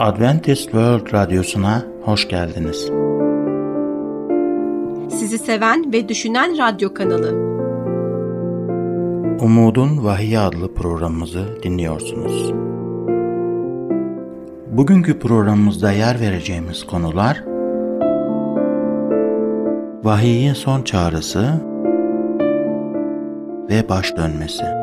Adventist World Radyosu'na hoş geldiniz. Sizi seven ve düşünen radyo kanalı. Umudun Vahiy adlı programımızı dinliyorsunuz. Bugünkü programımızda yer vereceğimiz konular Vahiy'in son çağrısı ve baş dönmesi.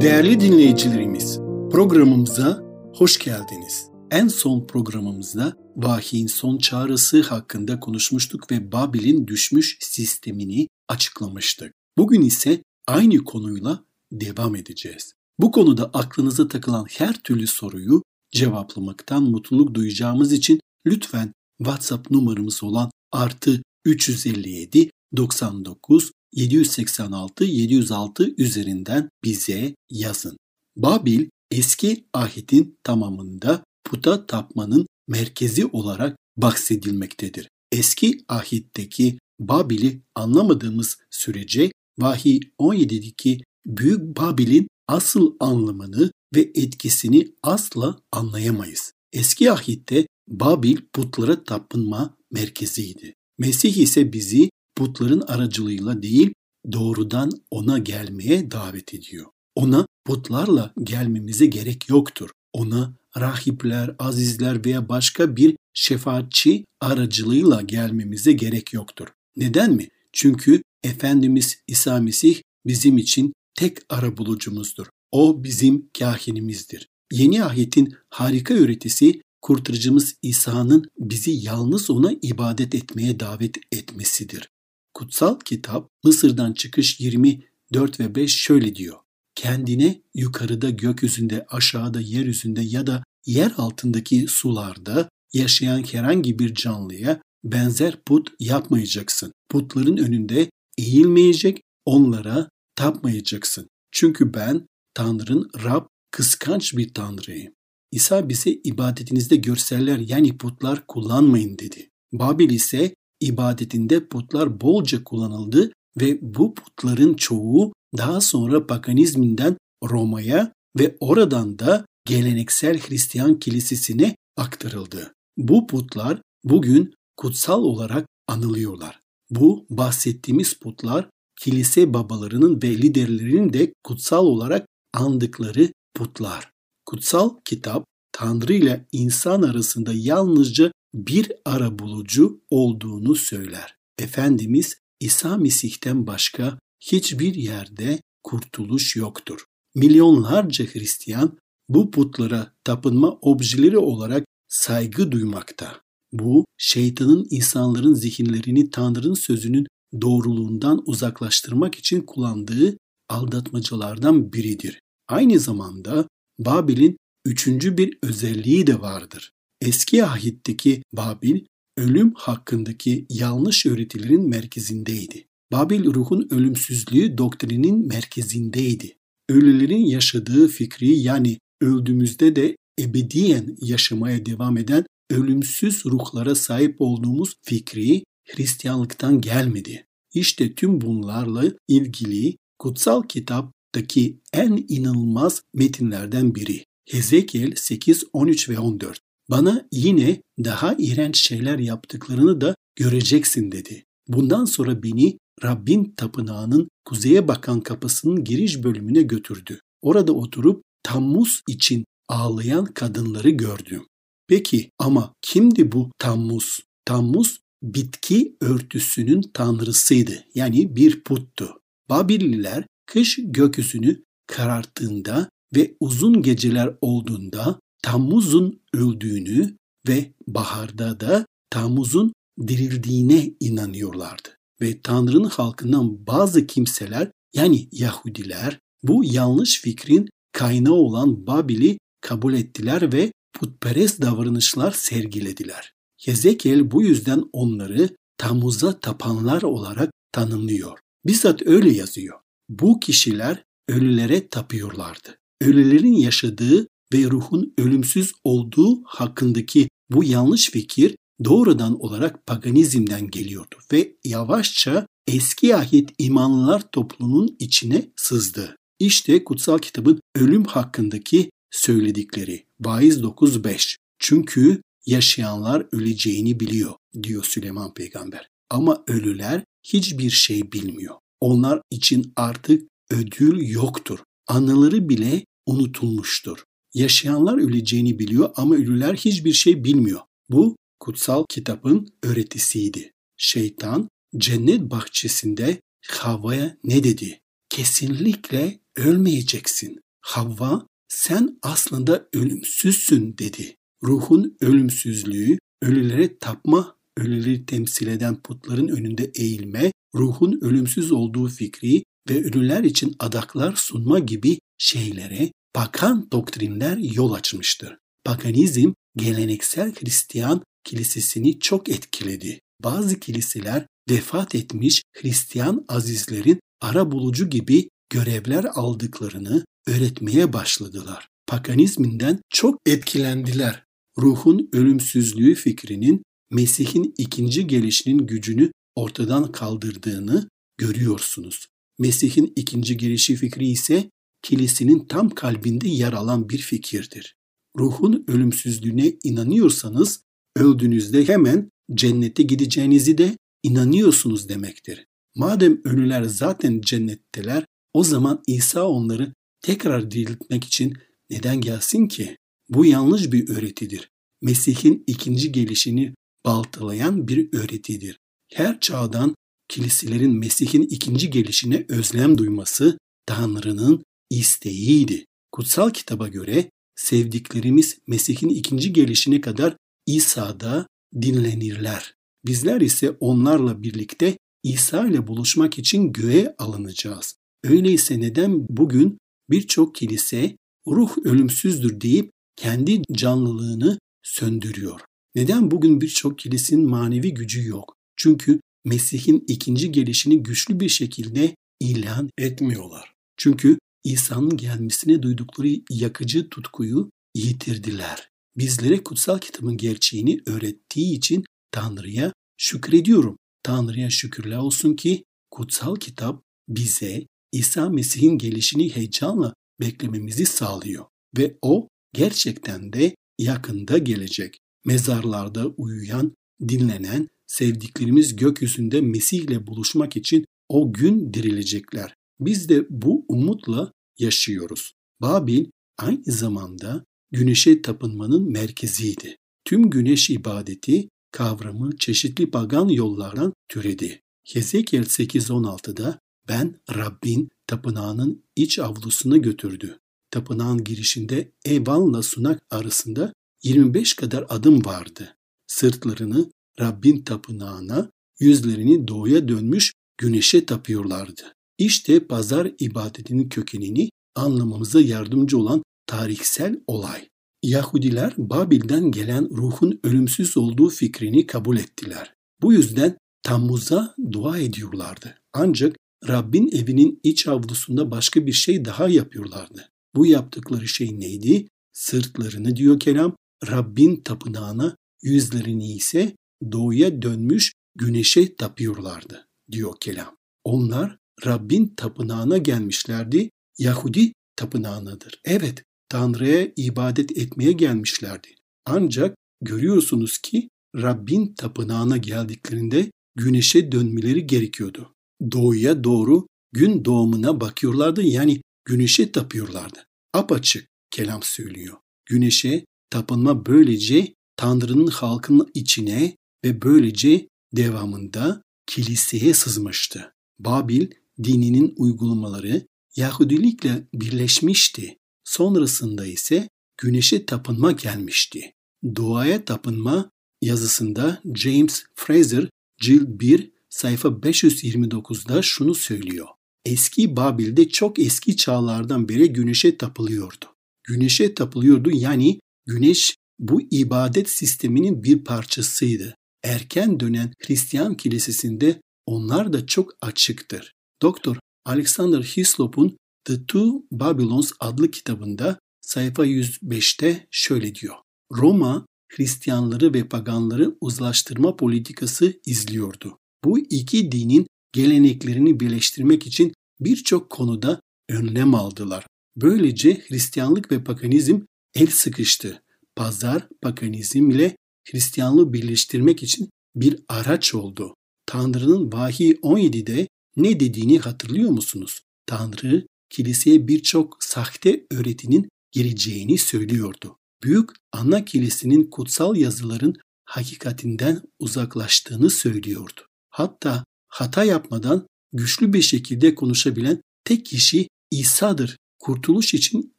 Değerli dinleyicilerimiz, programımıza hoş geldiniz. En son programımızda Vahiy'in son çağrısı hakkında konuşmuştuk ve Babil'in düşmüş sistemini açıklamıştık. Bugün ise aynı konuyla devam edeceğiz. Bu konuda aklınıza takılan her türlü soruyu cevaplamaktan mutluluk duyacağımız için lütfen WhatsApp numaramız olan artı 357 99 786 706 üzerinden bize yazın. Babil eski ahidin tamamında puta tapmanın merkezi olarak bahsedilmektedir. Eski ahitteki Babil'i anlamadığımız sürece Vahiy 17'deki Büyük Babil'in asıl anlamını ve etkisini asla anlayamayız. Eski ahitte Babil putlara tapınma merkeziydi. Mesih ise bizi putların aracılığıyla değil doğrudan ona gelmeye davet ediyor. Ona putlarla gelmemize gerek yoktur. Ona rahipler, azizler veya başka bir şefaatçi aracılığıyla gelmemize gerek yoktur. Neden mi? Çünkü Efendimiz İsa Mesih bizim için tek arabulucumuzdur. O bizim kahinimizdir. Yeni ayetin harika öğretisi kurtarıcımız İsa'nın bizi yalnız ona ibadet etmeye davet etmesidir. Kutsal kitap Mısır'dan çıkış 24 ve 5 şöyle diyor. Kendine yukarıda gökyüzünde, aşağıda yeryüzünde ya da yer altındaki sularda yaşayan herhangi bir canlıya benzer put yapmayacaksın. Putların önünde eğilmeyecek, onlara tapmayacaksın. Çünkü ben Tanrı'nın Rab, kıskanç bir Tanrıyım. İsa bize ibadetinizde görseller yani putlar kullanmayın dedi. Babil ise ibadetinde putlar bolca kullanıldı ve bu putların çoğu daha sonra paganizminden Roma'ya ve oradan da geleneksel Hristiyan kilisesine aktarıldı. Bu putlar bugün kutsal olarak anılıyorlar. Bu bahsettiğimiz putlar kilise babalarının ve liderlerinin de kutsal olarak andıkları putlar. Kutsal kitap Tanrı ile insan arasında yalnızca bir ara bulucu olduğunu söyler. Efendimiz İsa Mesih'ten başka hiçbir yerde kurtuluş yoktur. Milyonlarca Hristiyan bu putlara tapınma objeleri olarak saygı duymakta. Bu şeytanın insanların zihinlerini Tanrı'nın sözünün doğruluğundan uzaklaştırmak için kullandığı aldatmacalardan biridir. Aynı zamanda Babil'in üçüncü bir özelliği de vardır. Eski ahitteki Babil, ölüm hakkındaki yanlış öğretilerin merkezindeydi. Babil ruhun ölümsüzlüğü doktrinin merkezindeydi. Ölülerin yaşadığı fikri yani öldüğümüzde de ebediyen yaşamaya devam eden ölümsüz ruhlara sahip olduğumuz fikri Hristiyanlıktan gelmedi. İşte tüm bunlarla ilgili kutsal kitaptaki en inanılmaz metinlerden biri. Hezekiel 8, 13 ve 14. Bana yine daha iğrenç şeyler yaptıklarını da göreceksin dedi. Bundan sonra beni Rabbin tapınağının kuzeye bakan kapısının giriş bölümüne götürdü. Orada oturup Tammuz için ağlayan kadınları gördüm. Peki ama kimdi bu Tammuz? Tammuz bitki örtüsünün tanrısıydı. Yani bir puttu. Babilliler kış gökyüzünü kararttığında ve uzun geceler olduğunda Tammuz'un öldüğünü ve baharda da Tammuz'un dirildiğine inanıyorlardı. Ve Tanrı'nın halkından bazı kimseler yani Yahudiler bu yanlış fikrin kaynağı olan Babil'i kabul ettiler ve putperest davranışlar sergilediler. Hezekiel bu yüzden onları Tammuz'a tapanlar olarak tanımlıyor. Bizzat öyle yazıyor. Bu kişiler ölülere tapıyorlardı. Ölülerin yaşadığı ve ruhun ölümsüz olduğu hakkındaki bu yanlış fikir doğrudan olarak paganizmden geliyordu ve yavaşça eski ahit imanlılar toplumunun içine sızdı. İşte kutsal kitabın ölüm hakkındaki söyledikleri. Vaiz 9.5 Çünkü yaşayanlar öleceğini biliyor diyor Süleyman peygamber. Ama ölüler hiçbir şey bilmiyor. Onlar için artık ödül yoktur. Anıları bile unutulmuştur. Yaşayanlar öleceğini biliyor ama ölüler hiçbir şey bilmiyor. Bu kutsal kitabın öğretisiydi. Şeytan cennet bahçesinde Havva'ya ne dedi? Kesinlikle ölmeyeceksin. Havva sen aslında ölümsüzsün dedi. Ruhun ölümsüzlüğü, ölülere tapma, ölüleri temsil eden putların önünde eğilme, ruhun ölümsüz olduğu fikri ve ölüler için adaklar sunma gibi şeylere pakan doktrinler yol açmıştır. Paganizm geleneksel Hristiyan kilisesini çok etkiledi. Bazı kiliseler vefat etmiş Hristiyan azizlerin ara bulucu gibi görevler aldıklarını öğretmeye başladılar. Paganizminden çok etkilendiler. Ruhun ölümsüzlüğü fikrinin Mesih'in ikinci gelişinin gücünü ortadan kaldırdığını görüyorsunuz. Mesih'in ikinci gelişi fikri ise kilisenin tam kalbinde yer alan bir fikirdir. Ruhun ölümsüzlüğüne inanıyorsanız öldüğünüzde hemen cennete gideceğinizi de inanıyorsunuz demektir. Madem ölüler zaten cennetteler o zaman İsa onları tekrar diriltmek için neden gelsin ki? Bu yanlış bir öğretidir. Mesih'in ikinci gelişini baltalayan bir öğretidir. Her çağdan kiliselerin Mesih'in ikinci gelişine özlem duyması Tanrı'nın isteğiydi. Kutsal kitaba göre sevdiklerimiz Mesih'in ikinci gelişine kadar İsa'da dinlenirler. Bizler ise onlarla birlikte İsa ile buluşmak için göğe alınacağız. Öyleyse neden bugün birçok kilise ruh ölümsüzdür deyip kendi canlılığını söndürüyor? Neden bugün birçok kilisenin manevi gücü yok? Çünkü Mesih'in ikinci gelişini güçlü bir şekilde ilan etmiyorlar. Çünkü İsa'nın gelmesine duydukları yakıcı tutkuyu yitirdiler. Bizlere kutsal kitabın gerçeğini öğrettiği için Tanrı'ya şükrediyorum. Tanrı'ya şükürler olsun ki kutsal kitap bize İsa Mesih'in gelişini heyecanla beklememizi sağlıyor ve o gerçekten de yakında gelecek. Mezarlarda uyuyan, dinlenen sevdiklerimiz gökyüzünde Mesih ile buluşmak için o gün dirilecekler. Biz de bu umutla yaşıyoruz. Babil aynı zamanda güneşe tapınmanın merkeziydi. Tüm güneş ibadeti kavramı çeşitli pagan yollardan türedi. Hezekiel 8.16'da ben Rabbin tapınağının iç avlusuna götürdü. Tapınağın girişinde Evan'la Sunak arasında 25 kadar adım vardı. Sırtlarını Rabbin tapınağına, yüzlerini doğuya dönmüş güneşe tapıyorlardı. İşte pazar ibadetinin kökenini anlamamıza yardımcı olan tarihsel olay. Yahudiler Babil'den gelen ruhun ölümsüz olduğu fikrini kabul ettiler. Bu yüzden Tammuz'a dua ediyorlardı. Ancak Rabbin evinin iç avlusunda başka bir şey daha yapıyorlardı. Bu yaptıkları şey neydi? Sırtlarını diyor kelam Rabbin tapınağına, yüzlerini ise doğuya dönmüş güneşe tapıyorlardı diyor kelam. Onlar Rabbin tapınağına gelmişlerdi. Yahudi tapınağınadır. Evet, Tanrı'ya ibadet etmeye gelmişlerdi. Ancak görüyorsunuz ki Rabbin tapınağına geldiklerinde güneşe dönmeleri gerekiyordu. Doğuya doğru gün doğumuna bakıyorlardı yani güneşe tapıyorlardı. Apaçık kelam söylüyor. Güneşe tapınma böylece Tanrı'nın halkının içine ve böylece devamında kiliseye sızmıştı. Babil dininin uygulamaları Yahudilikle birleşmişti. Sonrasında ise güneşe tapınma gelmişti. Doğaya tapınma yazısında James Fraser cilt 1 sayfa 529'da şunu söylüyor. Eski Babil'de çok eski çağlardan beri güneşe tapılıyordu. Güneşe tapılıyordu yani güneş bu ibadet sisteminin bir parçasıydı. Erken dönen Hristiyan kilisesinde onlar da çok açıktır. Doktor Alexander Hislop'un The Two Babylons adlı kitabında sayfa 105'te şöyle diyor. Roma Hristiyanları ve paganları uzlaştırma politikası izliyordu. Bu iki dinin geleneklerini birleştirmek için birçok konuda önlem aldılar. Böylece Hristiyanlık ve paganizm el sıkıştı. Pazar paganizm ile Hristiyanlığı birleştirmek için bir araç oldu. Tanrı'nın Vahiy 17'de ne dediğini hatırlıyor musunuz? Tanrı kiliseye birçok sahte öğretinin geleceğini söylüyordu. Büyük ana kilisinin kutsal yazıların hakikatinden uzaklaştığını söylüyordu. Hatta hata yapmadan güçlü bir şekilde konuşabilen tek kişi İsa'dır. Kurtuluş için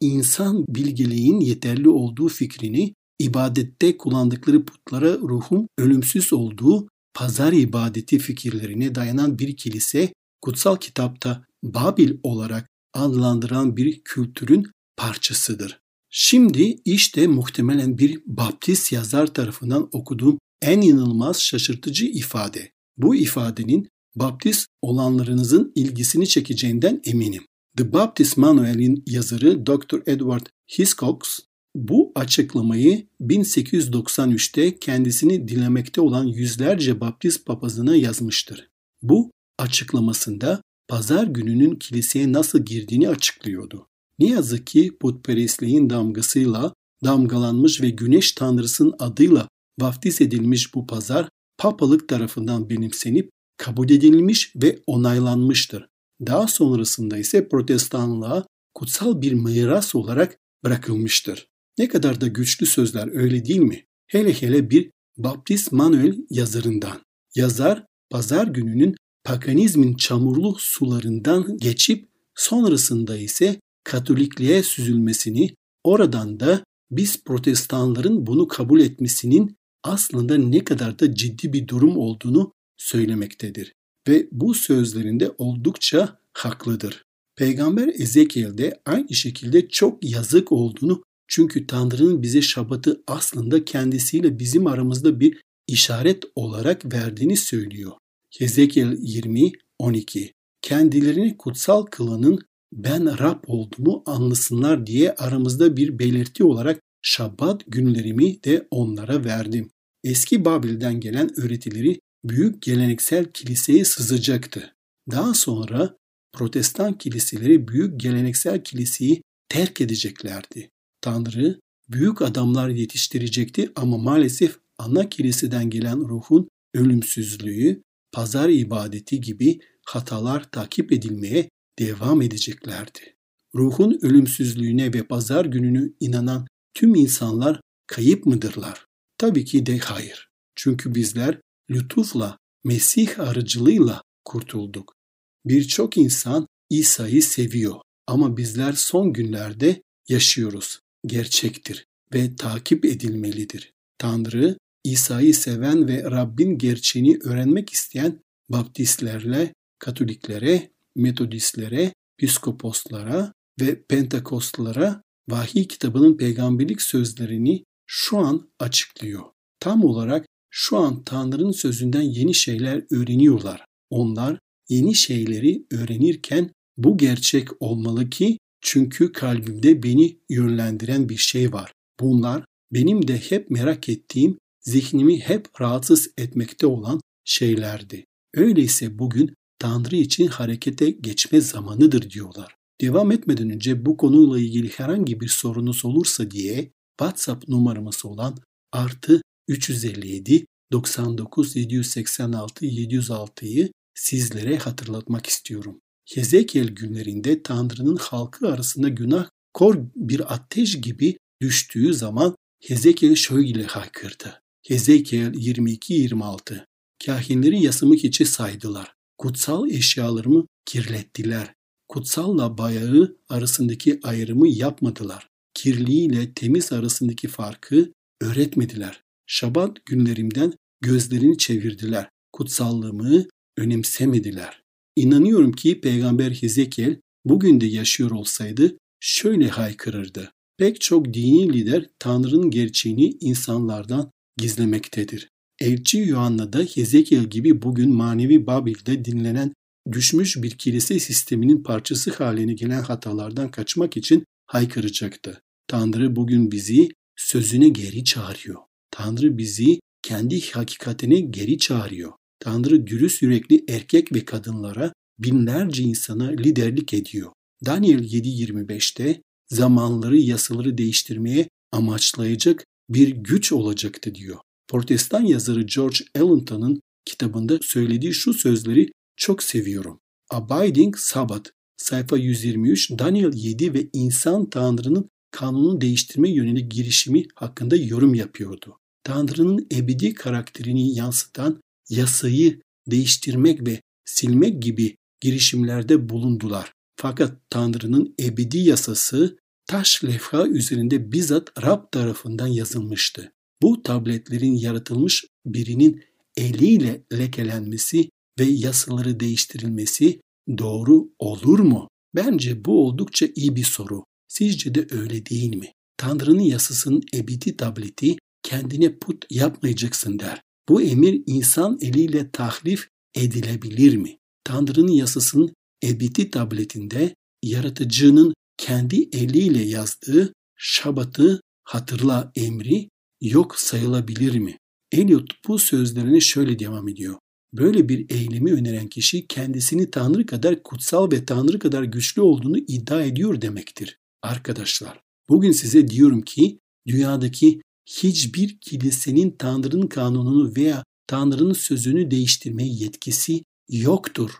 insan bilgeliğin yeterli olduğu fikrini ibadette kullandıkları putlara ruhun ölümsüz olduğu pazar ibadeti fikirlerine dayanan bir kilise kutsal kitapta Babil olarak adlandıran bir kültürün parçasıdır. Şimdi işte muhtemelen bir baptist yazar tarafından okuduğum en inanılmaz şaşırtıcı ifade. Bu ifadenin baptist olanlarınızın ilgisini çekeceğinden eminim. The Baptist Manual'in yazarı Dr. Edward Hiscox bu açıklamayı 1893'te kendisini dinlemekte olan yüzlerce Baptist papazına yazmıştır. Bu açıklamasında pazar gününün kiliseye nasıl girdiğini açıklıyordu. Ne yazık ki putperestliğin damgasıyla damgalanmış ve güneş tanrısının adıyla vaftiz edilmiş bu pazar papalık tarafından benimsenip kabul edilmiş ve onaylanmıştır. Daha sonrasında ise protestanlığa kutsal bir miras olarak bırakılmıştır. Ne kadar da güçlü sözler öyle değil mi? Hele hele bir Baptist Manuel yazarından. Yazar pazar gününün paganizmin çamurlu sularından geçip sonrasında ise Katolikliğe süzülmesini, oradan da biz protestanların bunu kabul etmesinin aslında ne kadar da ciddi bir durum olduğunu söylemektedir. Ve bu sözlerinde oldukça haklıdır. Peygamber Ezekiel de aynı şekilde çok yazık olduğunu çünkü Tanrı'nın bize şabatı aslında kendisiyle bizim aramızda bir işaret olarak verdiğini söylüyor. Hezekiel 20 12 Kendilerini kutsal kılanın ben Rab olduğumu anlasınlar diye aramızda bir belirti olarak Şabat günlerimi de onlara verdim. Eski Babil'den gelen öğretileri büyük geleneksel kiliseye sızacaktı. Daha sonra protestan kiliseleri büyük geleneksel kiliseyi terk edeceklerdi. Tanrı büyük adamlar yetiştirecekti ama maalesef ana kiliseden gelen ruhun ölümsüzlüğü, pazar ibadeti gibi hatalar takip edilmeye devam edeceklerdi. Ruhun ölümsüzlüğüne ve pazar gününü inanan tüm insanlar kayıp mıdırlar? Tabii ki de hayır. Çünkü bizler lütufla, Mesih aracılığıyla kurtulduk. Birçok insan İsa'yı seviyor ama bizler son günlerde yaşıyoruz. Gerçektir ve takip edilmelidir. Tanrı, İsa'yı seven ve Rabbin gerçeğini öğrenmek isteyen Baptistlerle, Katoliklere, Metodistlere, Piskoposlara ve Pentakostlara vahiy kitabının peygamberlik sözlerini şu an açıklıyor. Tam olarak şu an Tanrı'nın sözünden yeni şeyler öğreniyorlar. Onlar yeni şeyleri öğrenirken bu gerçek olmalı ki çünkü kalbimde beni yönlendiren bir şey var. Bunlar benim de hep merak ettiğim, zihnimi hep rahatsız etmekte olan şeylerdi. Öyleyse bugün Tanrı için harekete geçme zamanıdır diyorlar. Devam etmeden önce bu konuyla ilgili herhangi bir sorunuz olursa diye WhatsApp numaramız olan artı 357 99 786 706'yı sizlere hatırlatmak istiyorum. Hezekiel günlerinde Tanrı'nın halkı arasında günah kor bir ateş gibi düştüğü zaman Hezekiel şöyle haykırdı. Hezekiel 22-26 Kahinleri yasımık içi saydılar. Kutsal eşyalarımı kirlettiler. Kutsalla bayağı arasındaki ayrımı yapmadılar. Kirliyle temiz arasındaki farkı öğretmediler. Şabat günlerimden gözlerini çevirdiler. Kutsallığımı önemsemediler. İnanıyorum ki Peygamber Hezekiel bugün de yaşıyor olsaydı şöyle haykırırdı. Pek çok dini lider Tanrı'nın gerçeğini insanlardan gizlemektedir. Elçi Yuhanna da Hezekiel gibi bugün manevi Babil'de dinlenen düşmüş bir kilise sisteminin parçası haline gelen hatalardan kaçmak için haykıracaktı. Tanrı bugün bizi sözüne geri çağırıyor. Tanrı bizi kendi hakikatine geri çağırıyor. Tanrı dürüst yürekli erkek ve kadınlara binlerce insana liderlik ediyor. Daniel 7.25'te zamanları yasaları değiştirmeye amaçlayacak bir güç olacaktı diyor. Protestan yazarı George Ellington'ın kitabında söylediği şu sözleri çok seviyorum. Abiding Sabbath sayfa 123 Daniel 7 ve insan Tanrı'nın kanunu değiştirme yönelik girişimi hakkında yorum yapıyordu. Tanrı'nın ebedi karakterini yansıtan yasayı değiştirmek ve silmek gibi girişimlerde bulundular. Fakat Tanrı'nın ebedi yasası taş levha üzerinde bizzat Rab tarafından yazılmıştı. Bu tabletlerin yaratılmış birinin eliyle lekelenmesi ve yasaları değiştirilmesi doğru olur mu? Bence bu oldukça iyi bir soru. Sizce de öyle değil mi? Tanrı'nın yasasının ebedi tableti kendine put yapmayacaksın der. Bu emir insan eliyle tahrif edilebilir mi? Tanrı'nın yasasının ebedi tabletinde yaratıcının kendi eliyle yazdığı şabatı hatırla emri yok sayılabilir mi? Eliot bu sözlerine şöyle devam ediyor. Böyle bir eylemi öneren kişi kendisini Tanrı kadar kutsal ve Tanrı kadar güçlü olduğunu iddia ediyor demektir. Arkadaşlar, bugün size diyorum ki dünyadaki hiçbir kilisenin Tanrı'nın kanununu veya Tanrı'nın sözünü değiştirme yetkisi yoktur.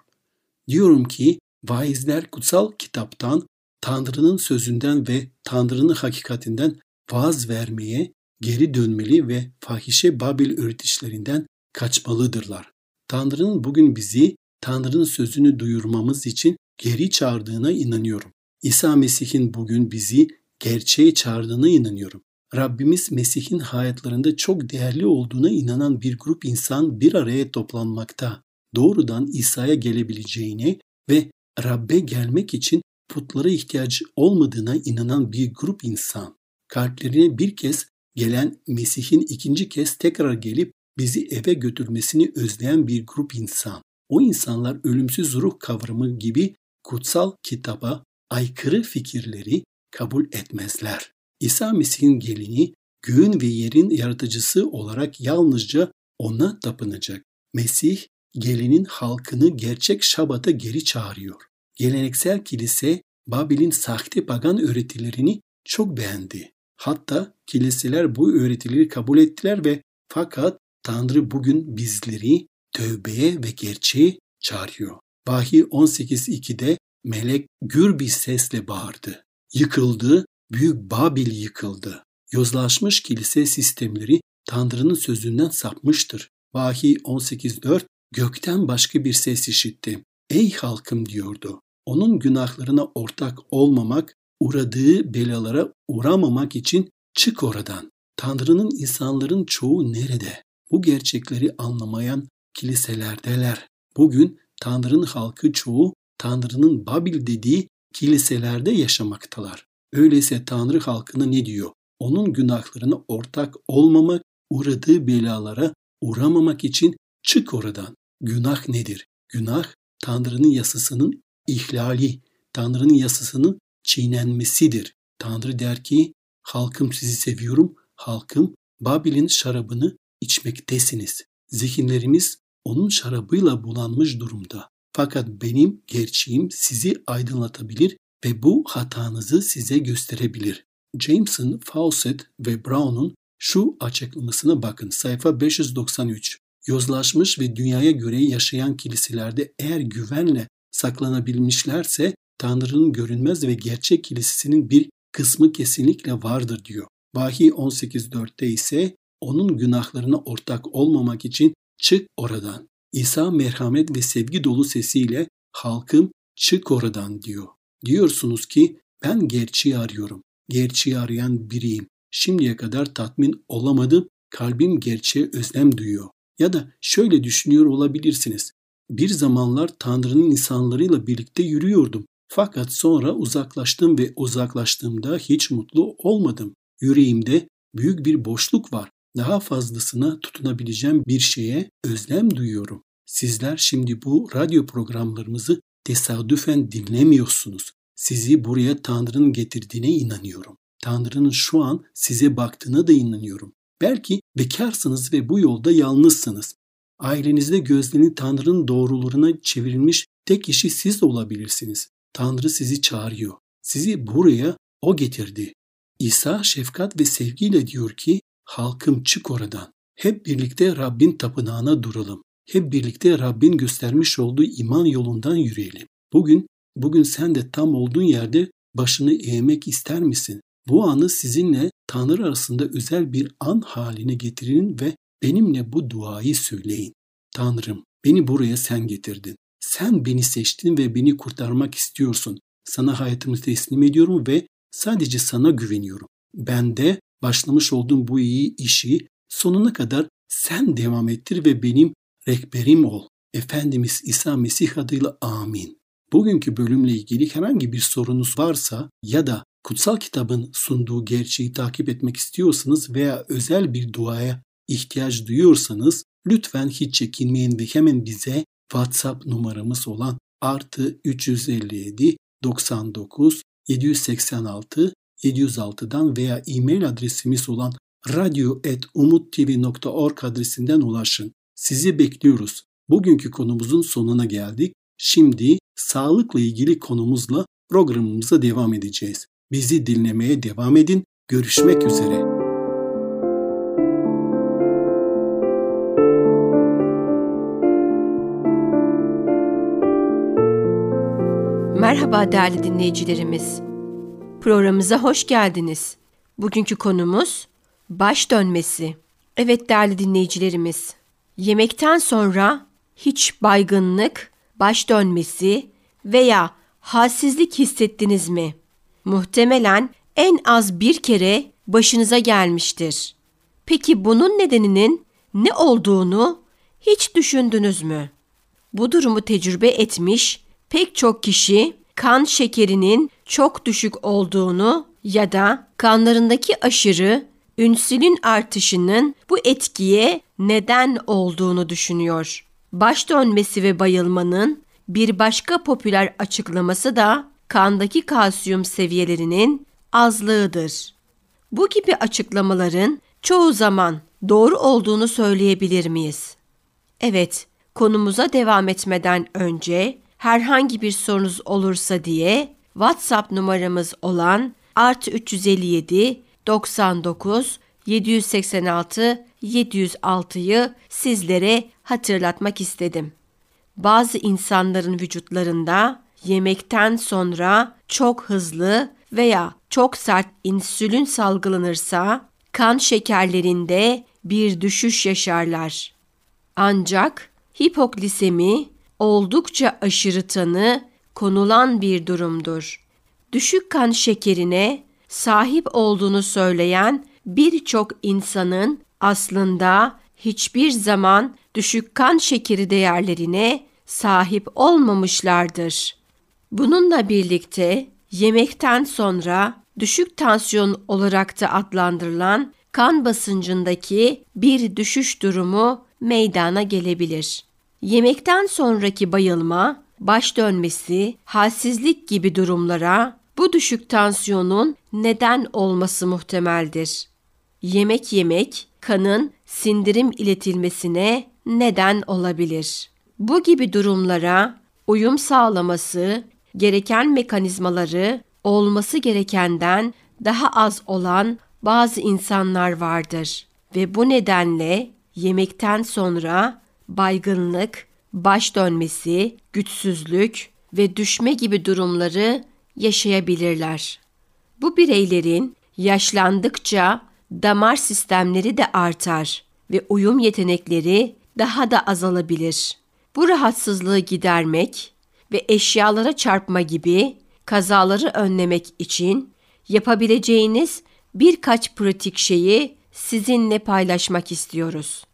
Diyorum ki vaizler kutsal kitaptan, Tanrı'nın sözünden ve Tanrı'nın hakikatinden vaaz vermeye, geri dönmeli ve fahişe Babil öğretişlerinden kaçmalıdırlar. Tanrı'nın bugün bizi Tanrı'nın sözünü duyurmamız için geri çağırdığına inanıyorum. İsa Mesih'in bugün bizi gerçeğe çağırdığına inanıyorum. Rabbimiz Mesih'in hayatlarında çok değerli olduğuna inanan bir grup insan bir araya toplanmakta. Doğrudan İsa'ya gelebileceğine ve Rabbe gelmek için putlara ihtiyacı olmadığına inanan bir grup insan. Kalplerine bir kez gelen Mesih'in ikinci kez tekrar gelip bizi eve götürmesini özleyen bir grup insan. O insanlar ölümsüz ruh kavramı gibi kutsal kitaba aykırı fikirleri kabul etmezler. İsa Mesih'in gelini göğün ve yerin yaratıcısı olarak yalnızca ona tapınacak. Mesih gelinin halkını gerçek şabata geri çağırıyor. Geleneksel kilise Babil'in sahte pagan öğretilerini çok beğendi. Hatta kiliseler bu öğretileri kabul ettiler ve fakat Tanrı bugün bizleri tövbeye ve gerçeğe çağırıyor. Vahiy 18.2'de melek gür bir sesle bağırdı. Yıkıldı, büyük Babil yıkıldı. Yozlaşmış kilise sistemleri Tanrı'nın sözünden sapmıştır. Vahiy 18.4 gökten başka bir ses işitti. Ey halkım diyordu. Onun günahlarına ortak olmamak, uğradığı belalara uğramamak için çık oradan. Tanrı'nın insanların çoğu nerede? Bu gerçekleri anlamayan kiliselerdeler. Bugün Tanrı'nın halkı çoğu Tanrı'nın Babil dediği kiliselerde yaşamaktalar. Öyleyse Tanrı halkına ne diyor? Onun günahlarına ortak olmamak, uğradığı belalara uğramamak için çık oradan. Günah nedir? Günah Tanrı'nın yasasının ihlali, Tanrı'nın yasasının çiğnenmesidir. Tanrı der ki, halkım sizi seviyorum, halkım Babil'in şarabını içmektesiniz. Zihinlerimiz onun şarabıyla bulanmış durumda. Fakat benim gerçeğim sizi aydınlatabilir ve bu hatanızı size gösterebilir. Jameson, Fawcett ve Brown'un şu açıklamasına bakın. Sayfa 593. Yozlaşmış ve dünyaya göre yaşayan kiliselerde eğer güvenle saklanabilmişlerse Tanrı'nın görünmez ve gerçek kilisesinin bir kısmı kesinlikle vardır diyor. Vahiy 18.4'te ise onun günahlarına ortak olmamak için çık oradan. İsa merhamet ve sevgi dolu sesiyle halkım çık oradan diyor. Diyorsunuz ki ben gerçeği arıyorum. Gerçeği arayan biriyim. Şimdiye kadar tatmin olamadım. Kalbim gerçeğe özlem duyuyor. Ya da şöyle düşünüyor olabilirsiniz. Bir zamanlar Tanrı'nın insanlarıyla birlikte yürüyordum. Fakat sonra uzaklaştım ve uzaklaştığımda hiç mutlu olmadım. Yüreğimde büyük bir boşluk var. Daha fazlasına tutunabileceğim bir şeye özlem duyuyorum. Sizler şimdi bu radyo programlarımızı tesadüfen dinlemiyorsunuz. Sizi buraya Tanrı'nın getirdiğine inanıyorum. Tanrı'nın şu an size baktığına da inanıyorum. Belki bekarsınız ve bu yolda yalnızsınız. Ailenizde gözlerini Tanrı'nın doğrularına çevrilmiş tek kişi siz olabilirsiniz. Tanrı sizi çağırıyor. Sizi buraya o getirdi. İsa şefkat ve sevgiyle diyor ki, halkım çık oradan. Hep birlikte Rabbin tapınağına duralım. Hep birlikte Rabbin göstermiş olduğu iman yolundan yürüyelim. Bugün, bugün sen de tam olduğun yerde başını eğmek ister misin? Bu anı sizinle Tanrı arasında özel bir an haline getirin ve benimle bu duayı söyleyin. Tanrım, beni buraya sen getirdin. Sen beni seçtin ve beni kurtarmak istiyorsun. Sana hayatımı teslim ediyorum ve sadece sana güveniyorum. Ben de başlamış olduğum bu iyi işi sonuna kadar sen devam ettir ve benim rehberim ol. Efendimiz İsa Mesih adıyla amin. Bugünkü bölümle ilgili herhangi bir sorunuz varsa ya da kutsal kitabın sunduğu gerçeği takip etmek istiyorsanız veya özel bir duaya ihtiyaç duyuyorsanız lütfen hiç çekinmeyin ve hemen bize WhatsApp numaramız olan artı 357 99 786 706'dan veya e-mail adresimiz olan radyo.umuttv.org adresinden ulaşın. Sizi bekliyoruz. Bugünkü konumuzun sonuna geldik. Şimdi sağlıkla ilgili konumuzla programımıza devam edeceğiz. Bizi dinlemeye devam edin. Görüşmek üzere. Merhaba değerli dinleyicilerimiz. Programımıza hoş geldiniz. Bugünkü konumuz baş dönmesi. Evet değerli dinleyicilerimiz, yemekten sonra hiç baygınlık, baş dönmesi veya halsizlik hissettiniz mi? Muhtemelen en az bir kere başınıza gelmiştir. Peki bunun nedeninin ne olduğunu hiç düşündünüz mü? Bu durumu tecrübe etmiş pek çok kişi kan şekerinin çok düşük olduğunu ya da kanlarındaki aşırı ünsülin artışının bu etkiye neden olduğunu düşünüyor. Baş dönmesi ve bayılmanın bir başka popüler açıklaması da kandaki kalsiyum seviyelerinin azlığıdır. Bu gibi açıklamaların çoğu zaman doğru olduğunu söyleyebilir miyiz? Evet, konumuza devam etmeden önce herhangi bir sorunuz olursa diye WhatsApp numaramız olan artı 357 99 786 706'yı sizlere hatırlatmak istedim. Bazı insanların vücutlarında yemekten sonra çok hızlı veya çok sert insülin salgılanırsa kan şekerlerinde bir düşüş yaşarlar. Ancak hipoglisemi oldukça aşırı tanı konulan bir durumdur. Düşük kan şekerine sahip olduğunu söyleyen birçok insanın aslında hiçbir zaman düşük kan şekeri değerlerine sahip olmamışlardır. Bununla birlikte yemekten sonra düşük tansiyon olarak da adlandırılan kan basıncındaki bir düşüş durumu meydana gelebilir. Yemekten sonraki bayılma, baş dönmesi, halsizlik gibi durumlara bu düşük tansiyonun neden olması muhtemeldir. Yemek yemek kanın sindirim iletilmesine neden olabilir. Bu gibi durumlara uyum sağlaması gereken mekanizmaları olması gerekenden daha az olan bazı insanlar vardır ve bu nedenle yemekten sonra baygınlık, baş dönmesi, güçsüzlük ve düşme gibi durumları yaşayabilirler. Bu bireylerin yaşlandıkça damar sistemleri de artar ve uyum yetenekleri daha da azalabilir. Bu rahatsızlığı gidermek ve eşyalara çarpma gibi kazaları önlemek için yapabileceğiniz birkaç pratik şeyi sizinle paylaşmak istiyoruz.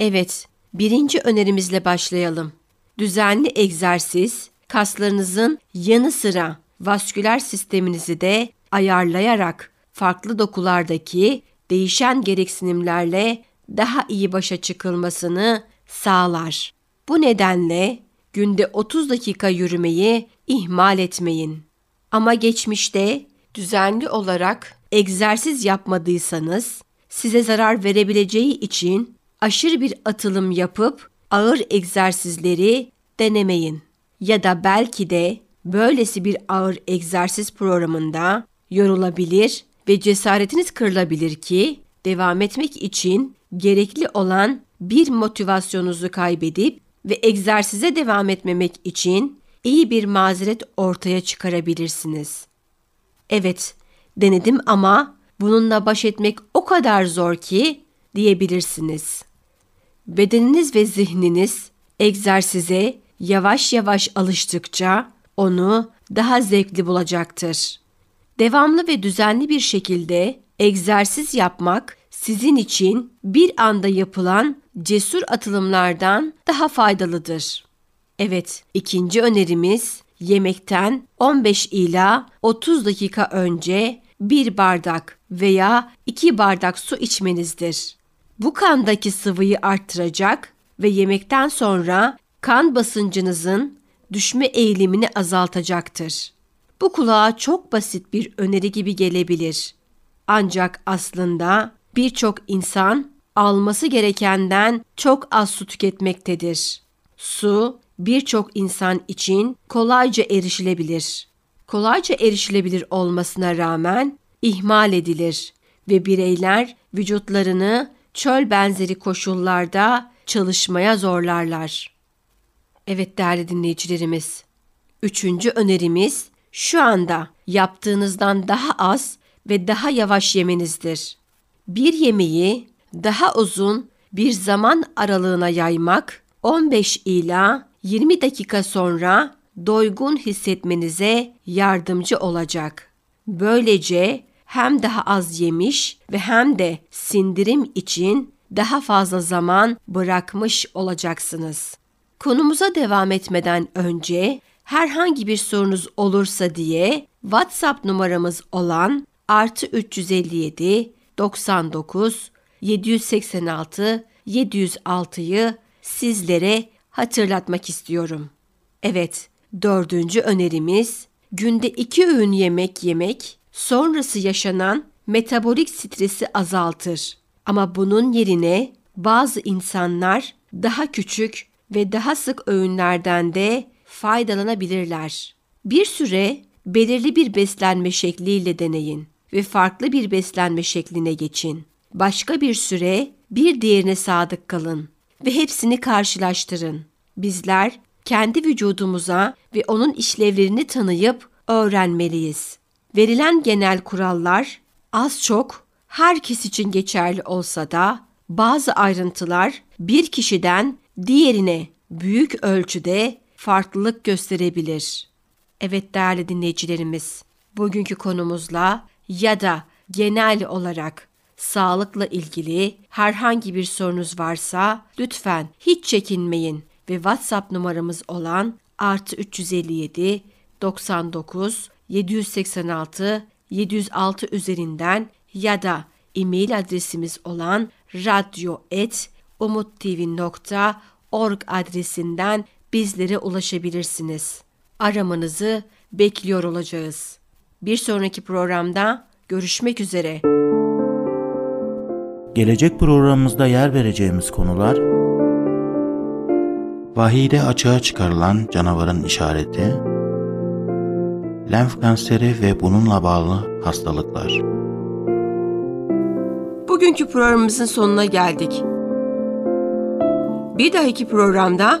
Evet, birinci önerimizle başlayalım. Düzenli egzersiz, kaslarınızın yanı sıra vasküler sisteminizi de ayarlayarak farklı dokulardaki değişen gereksinimlerle daha iyi başa çıkılmasını sağlar. Bu nedenle günde 30 dakika yürümeyi ihmal etmeyin. Ama geçmişte düzenli olarak egzersiz yapmadıysanız size zarar verebileceği için aşırı bir atılım yapıp ağır egzersizleri denemeyin. Ya da belki de böylesi bir ağır egzersiz programında yorulabilir ve cesaretiniz kırılabilir ki devam etmek için gerekli olan bir motivasyonunuzu kaybedip ve egzersize devam etmemek için iyi bir mazeret ortaya çıkarabilirsiniz. Evet, denedim ama bununla baş etmek o kadar zor ki diyebilirsiniz. Bedeniniz ve zihniniz egzersize yavaş yavaş alıştıkça onu daha zevkli bulacaktır. Devamlı ve düzenli bir şekilde egzersiz yapmak sizin için bir anda yapılan cesur atılımlardan daha faydalıdır. Evet, ikinci önerimiz yemekten 15 ila 30 dakika önce bir bardak veya iki bardak su içmenizdir. Bu kandaki sıvıyı arttıracak ve yemekten sonra kan basıncınızın düşme eğilimini azaltacaktır. Bu kulağa çok basit bir öneri gibi gelebilir. Ancak aslında birçok insan alması gerekenden çok az su tüketmektedir. Su birçok insan için kolayca erişilebilir. Kolayca erişilebilir olmasına rağmen ihmal edilir ve bireyler vücutlarını çöl benzeri koşullarda çalışmaya zorlarlar. Evet değerli dinleyicilerimiz. Üçüncü önerimiz şu anda yaptığınızdan daha az ve daha yavaş yemenizdir. Bir yemeği daha uzun bir zaman aralığına yaymak 15 ila 20 dakika sonra doygun hissetmenize yardımcı olacak. Böylece hem daha az yemiş ve hem de sindirim için daha fazla zaman bırakmış olacaksınız. Konumuza devam etmeden önce herhangi bir sorunuz olursa diye WhatsApp numaramız olan artı 357 99 786 706'yı sizlere hatırlatmak istiyorum. Evet, dördüncü önerimiz günde iki öğün yemek yemek sonrası yaşanan metabolik stresi azaltır. Ama bunun yerine bazı insanlar daha küçük ve daha sık öğünlerden de faydalanabilirler. Bir süre belirli bir beslenme şekliyle deneyin ve farklı bir beslenme şekline geçin. Başka bir süre bir diğerine sadık kalın ve hepsini karşılaştırın. Bizler kendi vücudumuza ve onun işlevlerini tanıyıp öğrenmeliyiz. Verilen genel kurallar az çok herkes için geçerli olsa da bazı ayrıntılar bir kişiden diğerine büyük ölçüde farklılık gösterebilir. Evet değerli dinleyicilerimiz, bugünkü konumuzla ya da genel olarak sağlıkla ilgili herhangi bir sorunuz varsa lütfen hiç çekinmeyin ve WhatsApp numaramız olan artı 357 99 786 706 üzerinden ya da e-mail adresimiz olan radyo.umuttv.org adresinden bizlere ulaşabilirsiniz. Aramanızı bekliyor olacağız. Bir sonraki programda görüşmek üzere. Gelecek programımızda yer vereceğimiz konular Vahide açığa çıkarılan canavarın işareti Lenf kanseri ve bununla bağlı hastalıklar Bugünkü programımızın sonuna geldik. Bir dahaki programda